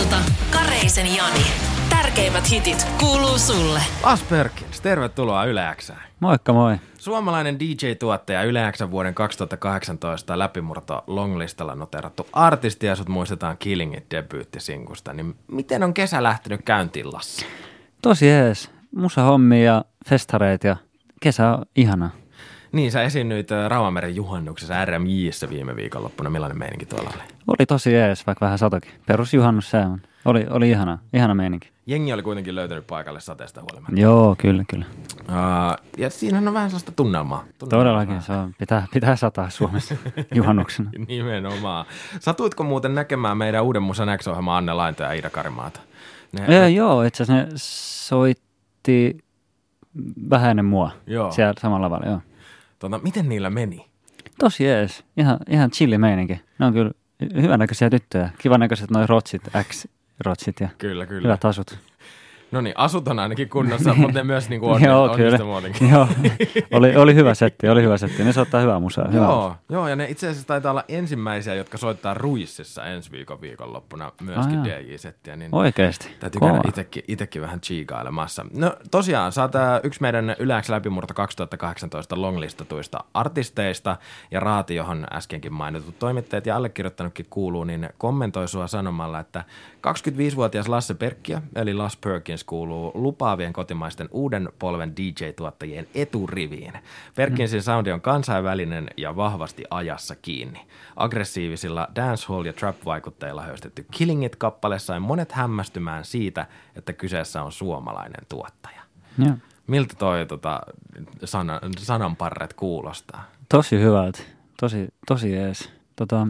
ilta, Kareisen Jani. Tärkeimmät hitit kuuluu sulle. Las Perkins, tervetuloa Yle Xään. Moikka moi. Suomalainen DJ-tuottaja Yle Xän vuoden 2018 läpimurto longlistalla noterattu artisti ja sut muistetaan Killing It debyyttisinkusta. Niin miten on kesä lähtenyt käyntiin Lassi? Tosi jees. Musa hommi ja festareet ja kesä on ihana. Niin, sä esiinnyit äh, Rauhameren juhannuksessa RMJissä viime viikonloppuna. Millainen meininki tuolla oli? Oli tosi jees, vaikka vähän satokin. Perusjuhannus se on. Oli, oli ihana, ihana meininki. Jengi oli kuitenkin löytänyt paikalle sateesta huolimatta. Joo, kyllä, kyllä. Uh, ja siinä on vähän sellaista tunnelmaa. tunnelmaa. Todellakin, se on, pitää, pitää sataa Suomessa juhannuksena. Nimenomaan. Satuitko muuten näkemään meidän uuden musan x Anne Lainto ja Iida Karimaata? Ne, ja, joo, itse asiassa ne soitti vähän ennen mua Joo. siellä samalla lavalla, joo. Tota, miten niillä meni? Tosi jees, ihan, ihan chilli meininki. Ne on kyllä hyvännäköisiä tyttöjä. Kivan näköiset noin rotsit, X-rotsit ja Kyllä, kyllä. hyvät asut. No niin, asut on ainakin kunnossa, mutta ne myös niin kuin on, Joo, kyllä. Joo, oli, oli hyvä setti, oli hyvä setti. Ne soittaa hyvää musaa. Hyvää musaa. Joo, joo, ja ne itse asiassa taitaa olla ensimmäisiä, jotka soittaa Ruississa ensi viikon viikonloppuna myöskin Ah, joo. DJ-settiä. Niin Oikeesti. Täytyy käydä itekin, itekin vähän chiigailemassa. No tosiaan, sä oot yksi meidän Yleäks läpimurto 2018 longlistatuista artisteista ja Raati, johon äskenkin mainitut toimittajat ja allekirjoittanutkin kuuluu, niin kommentoi sua sanomalla, että 25-vuotias Lasse Perkkiö, eli Las Perkins, kuuluu lupaavien kotimaisten uuden polven DJ-tuottajien eturiviin. Perkinsin soundi on kansainvälinen ja vahvasti ajassa kiinni. Aggressiivisilla dancehall- ja trap-vaikutteilla höystetty Killing It-kappale sai monet hämmästymään siitä, että kyseessä on suomalainen tuottaja. Joo. Miltä toi tota, sana, sananparret kuulostaa? Tosi hyvältä. Tosi, tosi jees. Tota,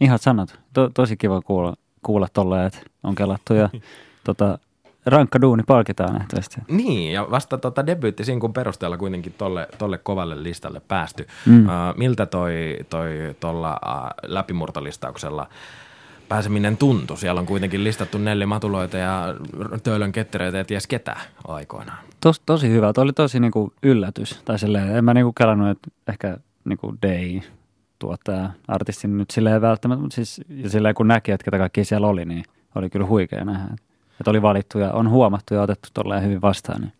ihat sanat. To, tosi kiva kuulla, kuulla tolleen, että on kelattu ja tota, rankka duuni palkitaan nähtävästi. Niin, ja vasta tota debyyttisinkun perusteella kuitenkin tolle, tolle kovalle listalle päästy. Mm. Uh, miltä toi, toi tuolla uh, läpimurtolistauksella pääseminen tuntui? Siellä on kuitenkin listattu Nelli Matuloita ja Töölön kettereitä ja ties ketä aikoinaan. Tos, tosi hyvä. Toi oli tosi niinku yllätys. Tai silleen, en mä niinku kelannut, että ehkä niinku DJ tuottaja artistin nyt silleen välttämättä, mutta siis ja silleen kun näki, että ketä kaikki siellä oli, niin oli kyllä huikea nähdä. Että oli valittu ja on huomattu ja otettu tolleen hyvin vastaan. Niin.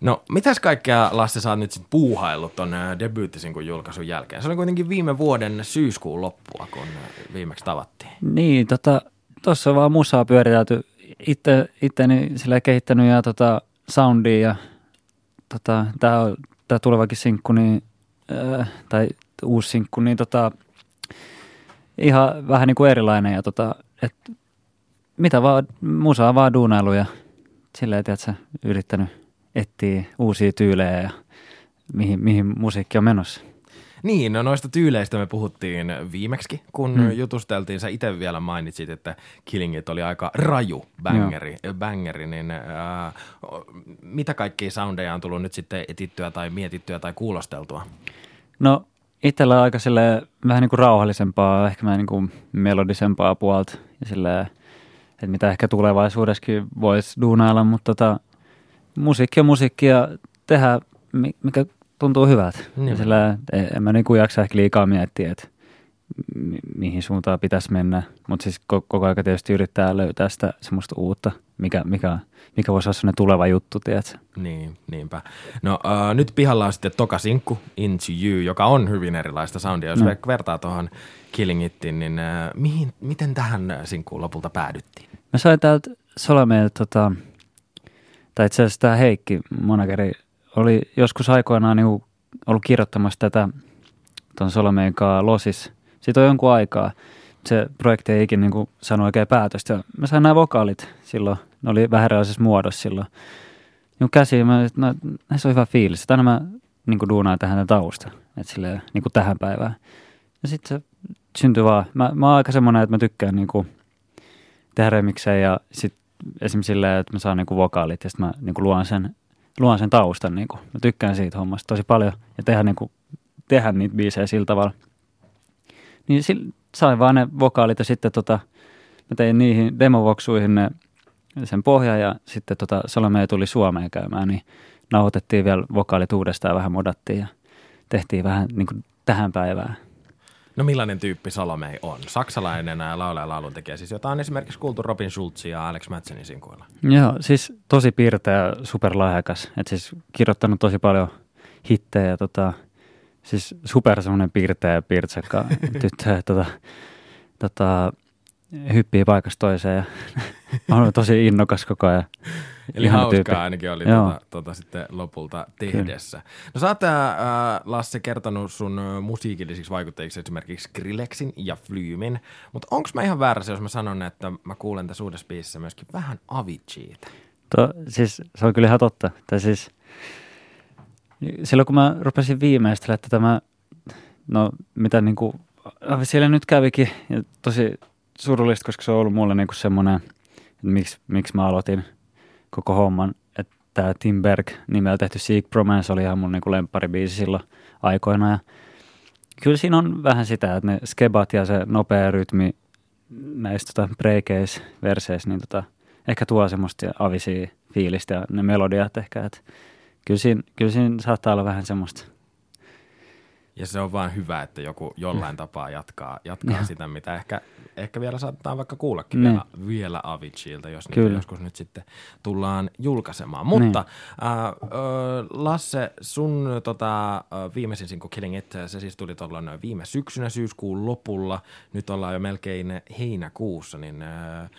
No, mitäs kaikkea Lasse sä oot nyt sit puuhaillut ton äh, debyyttisinkun julkaisun jälkeen? Se oli kuitenkin viime vuoden syyskuun loppua, kun äh, viimeksi tavattiin. Niin, tota, tuossa on vaan musaa pyöritelty. Itse, itteni sillä kehittänyt ja tota, soundia ja tota, tää, on, tää tulevakin sinkku, niin, äh, tai uusi sinkku, niin tota, ihan vähän niin kuin erilainen ja tota, et, mitä vaan, musaa vaan duunailu ja silleen, tiedätkö, yrittänyt etsiä uusia tyylejä ja mihin, mihin musiikki on menossa. Niin, no noista tyyleistä me puhuttiin viimeksi, kun Hmm. mm. jutusteltiin. Sä itse vielä mainitsit, että Killing It oli aika raju bangeri, bangeri niin ää, mitä kaikkia soundeja on tullut nyt sitten etittyä tai mietittyä tai kuulosteltua? No itsellä on aika sille vähän niin kuin rauhallisempaa, ehkä vähän niin kuin melodisempaa puolta ja sille, että mitä ehkä tulevaisuudessakin voisi duunailla, mutta tota, musiikki on musiikki ja tehdä mi- mikä tuntuu hyvältä. Nimenomaan. sillä, en mä niin kuin jaksa ehkä liikaa miettiä, että mi- mihin suuntaan pitäisi mennä, mutta siis ko- koko ajan tietysti yrittää löytää sitä semmoista uutta, mikä, mikä, mikä voisi olla sellainen tuleva juttu, tiedätkö? Niin, niinpä. No äh, nyt pihalla on sitten toka sinkku, Into You, joka on hyvin erilaista soundia. Jos No. vertaa tuohon Killing Itin, niin äh, mihin, miten tähän sinkkuun lopulta päädyttiin? Mä sain täältä Solameelta, tota, tai itse asiassa tämä Heikki, manageri, oli joskus aikoinaan niin ollut kirjoittamassa tätä tuon Solomeen kanssa Losis. Siitä on jonkun aikaa. Se projekti ei ikinä niin sano oikein päätöstä. Mä sain nämä vokaalit silloin. Ne oli vähän erilaisessa muodossa silloin. Niin käsiin, mä, no, näissä on hyvä fiilis. Aina mä niin duunaan tähän tausta. Että silleen, niin kuin tähän päivään. Ja sitten se syntyi vaan. Mä, mä oon aika semmoinen, että mä tykkään niin kuin tehdä remiksejä ja sitten esimerkiksi silleen, että mä saan niinku vokaalit ja sitten mä niinku luon, sen, luon sen taustan. Niinku. Mä tykkään siitä hommasta tosi paljon ja tehdä, niinku, tehdä niitä biisejä sillä tavalla. Niin sain vaan ne vokaalit ja sitten tota, mä tein niihin demovoksuihin ne, sen pohjan ja sitten tota, Salome tuli Suomeen käymään, niin nauhoitettiin vielä vokaalit uudestaan ja vähän modattiin ja tehtiin vähän niinku tähän päivään. No millainen tyyppi Salome on? Saksalainen laulaja ja lauluntekijä, siis jota on esimerkiksi kuultu Robin Schulzin ja Alex Madsenin sinkuilla. Joo, siis tosi piirteä, superlahjakas. Et siis kirjoittanut tosi paljon hittejä, tota, siis super semmoinen piirteä ja piirtsekka tyttö. Tota, tota, hyppii paikasta toiseen ja on tosi innokas koko ajan. Eli Ihan hauskaa tyyppi. ainakin oli tuota, tuota sitten lopulta tehdessä. Kyllä. No sä oot äh, Lasse kertonut sun musiikillisiksi vaikuttajiksi esimerkiksi Skrillexin ja Flymin, mutta onko mä ihan väärässä, jos mä sanon, että mä kuulen tässä uudessa biisissä myöskin vähän Aviciita? To, siis se on kyllä ihan totta. Tai siis, silloin kun mä rupesin viimeistellä tätä, mä, no mitä niin kuin, siellä nyt kävikin, ja tosi surullista, koska se on ollut mulle niin semmoinen, että miksi, miksi mä aloitin – koko homman. Että tämä Tim Berg nimellä tehty Seek Bromance oli ihan mun niinku lempparibiisi silloin aikoina. Ja kyllä siinä on vähän sitä, että ne skebat ja se nopea rytmi näissä tota, breakeis-verseissä, niin tota, ehkä tuo semmoista avisia fiilistä ja ne melodiat ehkä. Että kyllä, siinä, kyllä siinä saattaa olla vähän semmoista ja se on vaan hyvä, että joku jollain tapaa jatkaa, jatkaa sitä, mitä ehkä, ehkä vielä saattaa vaikka kuullakin vielä, vielä Aviciilta, jos niitä joskus nyt sitten tullaan julkaisemaan. Mutta äh, äh, Lasse, sun tota, viimeisin sinko Killing It, se siis tuli tuolloin viime syksynä syyskuun lopulla. Nyt ollaan jo melkein heinäkuussa, niin äh,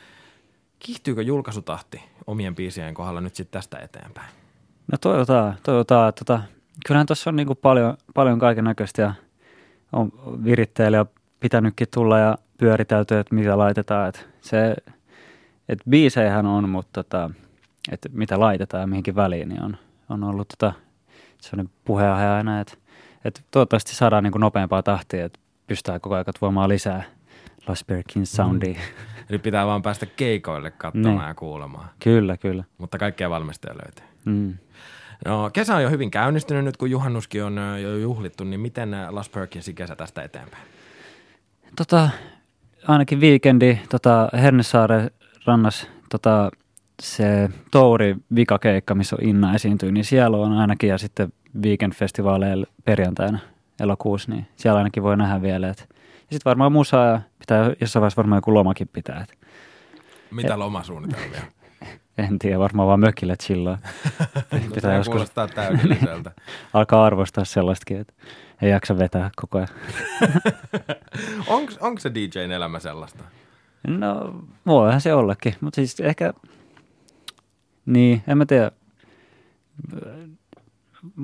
kiihtyykö julkaisutahti omien biisien kohdalla nyt sitten tästä eteenpäin? No toivotaan, toivotaan. Tota, kyllähän tuossa on niin kuin paljon, paljon kaiken näköistä ja on viritteillä ja pitänytkin tulla ja pyöritelty, että mitä laitetaan. Että se, että biiseihän on, mutta tota, että mitä laitetaan ja mihinkin väliin, niin on, on ollut tota, sellainen puheenaihe aina, että, että toivottavasti saadaan niin kuin nopeampaa tahtia, että pystytään koko ajan tuomaan lisää Lost Berkin soundia. Mm. Eli pitää vaan päästä keikoille katsomaan ne. ja kuulemaan. Kyllä, kyllä. Mutta kaikkea valmisteja löytyy. Mm. No, kesä on jo hyvin käynnistynyt nyt, kun juhannuskin on jo juhlittu, niin miten Las Perkinsin kesä tästä eteenpäin? Tota, ainakin viikendi tota, Hernesaaren rannas tota, se Touri vikakeikka, missä on Inna esiintyy, niin siellä on ainakin ja sitten weekend-festivaaleilla perjantaina elokuussa, niin siellä ainakin voi nähdä vielä. Et, ja sitten varmaan musaa ja pitää jossain vaiheessa varmaan joku lomakin pitää. Et. Mitä lomasuunnitelmia? En tiedä, varmaan vaan mökille chillaa. Pitää joskus... kuulostaa täydelliseltä. Alkaa arvostaa sellaistakin, että ei jaksa vetää koko ajan. onko se DJn elämä sellaista? No, voihan se ollakin, mutta siis ehkä, niin, en mä tiedä,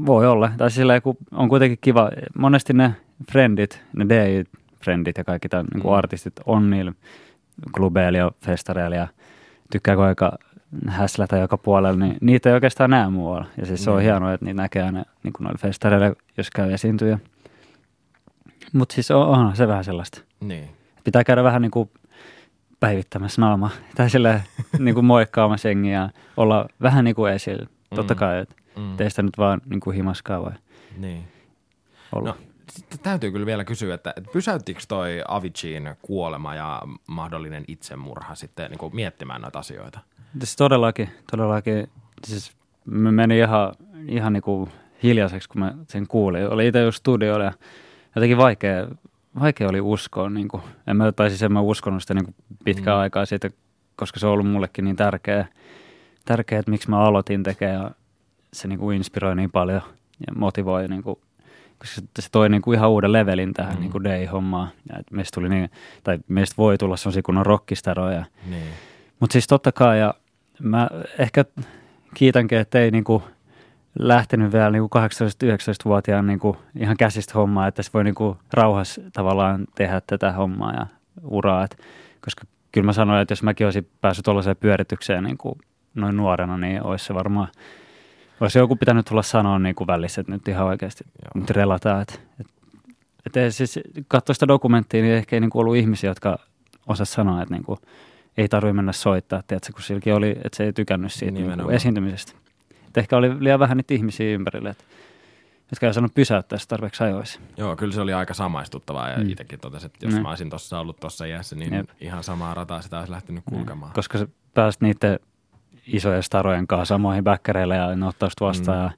voi olla. Tai sillä kun on kuitenkin kiva, monesti ne friendit, ne DJ-friendit ja kaikki tämän niin mm. artistit on niillä klubeilla ja festareilla ja tykkää aika häslätä joka puolella, niin niitä ei oikeastaan näe muualla. Ja siis se on mm. hienoa, että niitä näkee aina niin kuin noilla festareilla, jos käy esiintyjä. Mutta siis on, onhan se vähän sellaista. Niin. Pitää käydä vähän niin kuin päivittämässä naama tai sille niin kuin moikkaamassa jengiä ja olla vähän niin kuin esillä. Totta mm. kai, että mm. teistä nyt vaan niin kuin himaskaa vai niin. olla. No, sitten täytyy kyllä vielä kysyä, että, että pysäyttikö toi Aviciin kuolema ja mahdollinen itsemurha sitten niin kuin miettimään noita asioita? Siis todellakin, todellakin. Siis me meni ihan, ihan niin kuin hiljaiseksi, kun mä sen kuulin. Oli itse just studioilla ja jotenkin vaikea, vaikea oli uskoa. Niin kuin, en mä, tai siis en mä uskonut sitä niin kuin pitkään mm. aikaa siitä, koska se on ollut mullekin niin tärkeä, tärkeä että miksi mä aloitin tekemään ja se niin kuin inspiroi niin paljon ja motivoi niin kuin, koska se toi niin kuin ihan uuden levelin tähän mm. niin kuin day-hommaan. Ja meistä tuli niin, tai meistä voi tulla sellaisia kunnon rockistaroja. Niin. Mutta siis totta kai, ja mä ehkä kiitänkin, että ei niinku lähtenyt vielä niinku 18-19-vuotiaan niinku ihan käsistä hommaa, että se voi niinku rauhassa tavallaan tehdä tätä hommaa ja uraa. Et, koska kyllä mä sanoin, että jos mäkin olisin päässyt tuollaiseen pyöritykseen niinku noin nuorena, niin olisi se varmaan, olisi joku pitänyt tulla sanoa niinku välissä, että nyt ihan oikeasti Joo. nyt relataan. Että, et, et, siis katsoa sitä dokumenttia, niin ehkä ei niinku ollut ihmisiä, jotka osas sanoa, että niinku, ei tarvitse mennä soittaa, tiedätkö, kun silläkin oli, että se ei tykännyt siitä niin esiintymisestä. Et ehkä oli liian vähän niitä ihmisiä ympärille, että jotka ei saanut pysäyttää sitä tarpeeksi ajoissa. Joo, kyllä se oli aika samaistuttavaa ja mm. itsekin totesin, että jos mm. mä olisin tuossa ollut tuossa iässä, niin Jep. ihan samaa rataa sitä olisi lähtenyt kulkemaan. Koska se pääsi niiden isojen starojen kanssa samoihin bäkkäreille ja ne ottaa vastaan mm. ja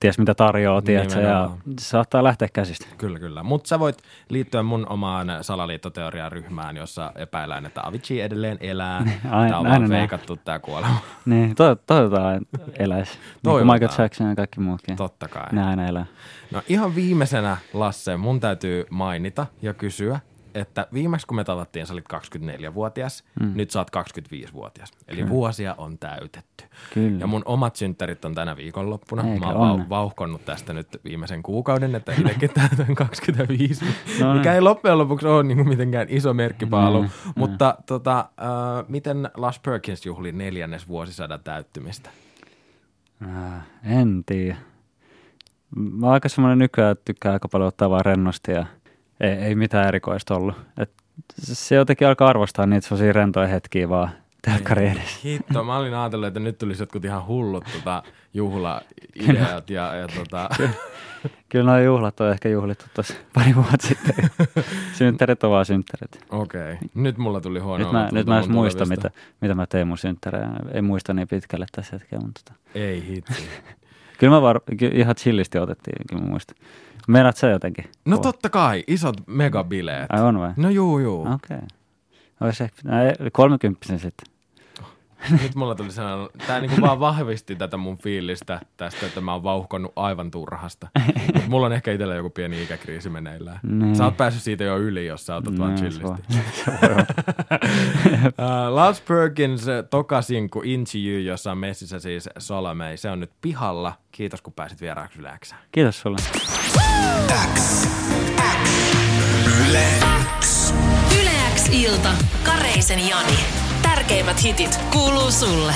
ties mitä tarjoaa, tiedätkö, ja se saattaa lähteä käsistä. Kyllä, kyllä. Mutta sä voit liittyä mun omaan salaliittoteoriaryhmään, jossa epäillään, että Avicii edelleen elää. Aina- Tämä on aina feikattu tämä kuolema. Niin, to, toivotaan eläisi. Niin Toivotaan. Michael Jackson ja kaikki muutkin. Totta kai. Ne aina elää. No ihan viimeisenä, Lasse, mun täytyy mainita ja kysyä, että viimeksi kun me tavattiin, sä olit 24-vuotias, mm. nyt sä oot 25-vuotias. Eli Kyllä. vuosia on täytetty. Kyllä. Ja mun omat synttärit on tänä viikonloppuna. Eikä mä oon vauhkonnut tästä nyt viimeisen kuukauden, että itsekin täytän 25. No mikä niin. ei loppujen lopuksi ole niin mitenkään iso merkkipaalu. Mm, Mutta tota, äh, miten Lars Perkins juhli neljännes vuosisadan täyttymistä? Äh, en tiedä. Mä oon aika semmoinen nykyään, että tykkää aika paljon ottaa vaan rennosti ja ei, ei mitään erikoista ollut. Et se jotenkin alkaa arvostaa niitä semmoisia rentoja hetkiä vaan telkkari edessä. Hitto, mä olin ajatellut, että nyt tulisi jotkut ihan hullut tota, juhlaideat ja, ja tota, Kyllä nuo juhlat on ehkä juhlittu tuossa pari vuotta sitten. synttärit on vaan synttärit. okei. Okay. Nyt mulla tuli huono Nyt mä, nyt mä en edes muista, mitä, mitä mä tein mun synttärejä. En muista niin pitkälle tässä hetkellä, mutta. Ei hitsi. Kyllä mä var, ihan chillisti otettiin, kyllä mä muistan. Meinaat sä jotenkin? No totta kai, isot megabileet. Ai on vai? No juu, juu. Okei. Okay. Olisi ehkä, no, ei, 30 sitten. Nyt mulla tuli sellainen, tää niinku vaan vahvisti tätä mun fiilistä tästä, että mä oon vauhkonnut aivan turhasta. Mut mulla on ehkä itsellä joku pieni ikäkriisi meneillään. Niin. Sä oot päässyt siitä jo yli, jos sä otat vaan chillisti. Uh, Lars Perkins toka sinkku Into You, jossa on messissä siis Solamei. Se on nyt pihalla. Kiitos kun pääsit vieraaksi yleensä. Kiitos sulle. Yle X ilta. Kareisen Jani. Tärkeimmät hitit kuuluu sulle.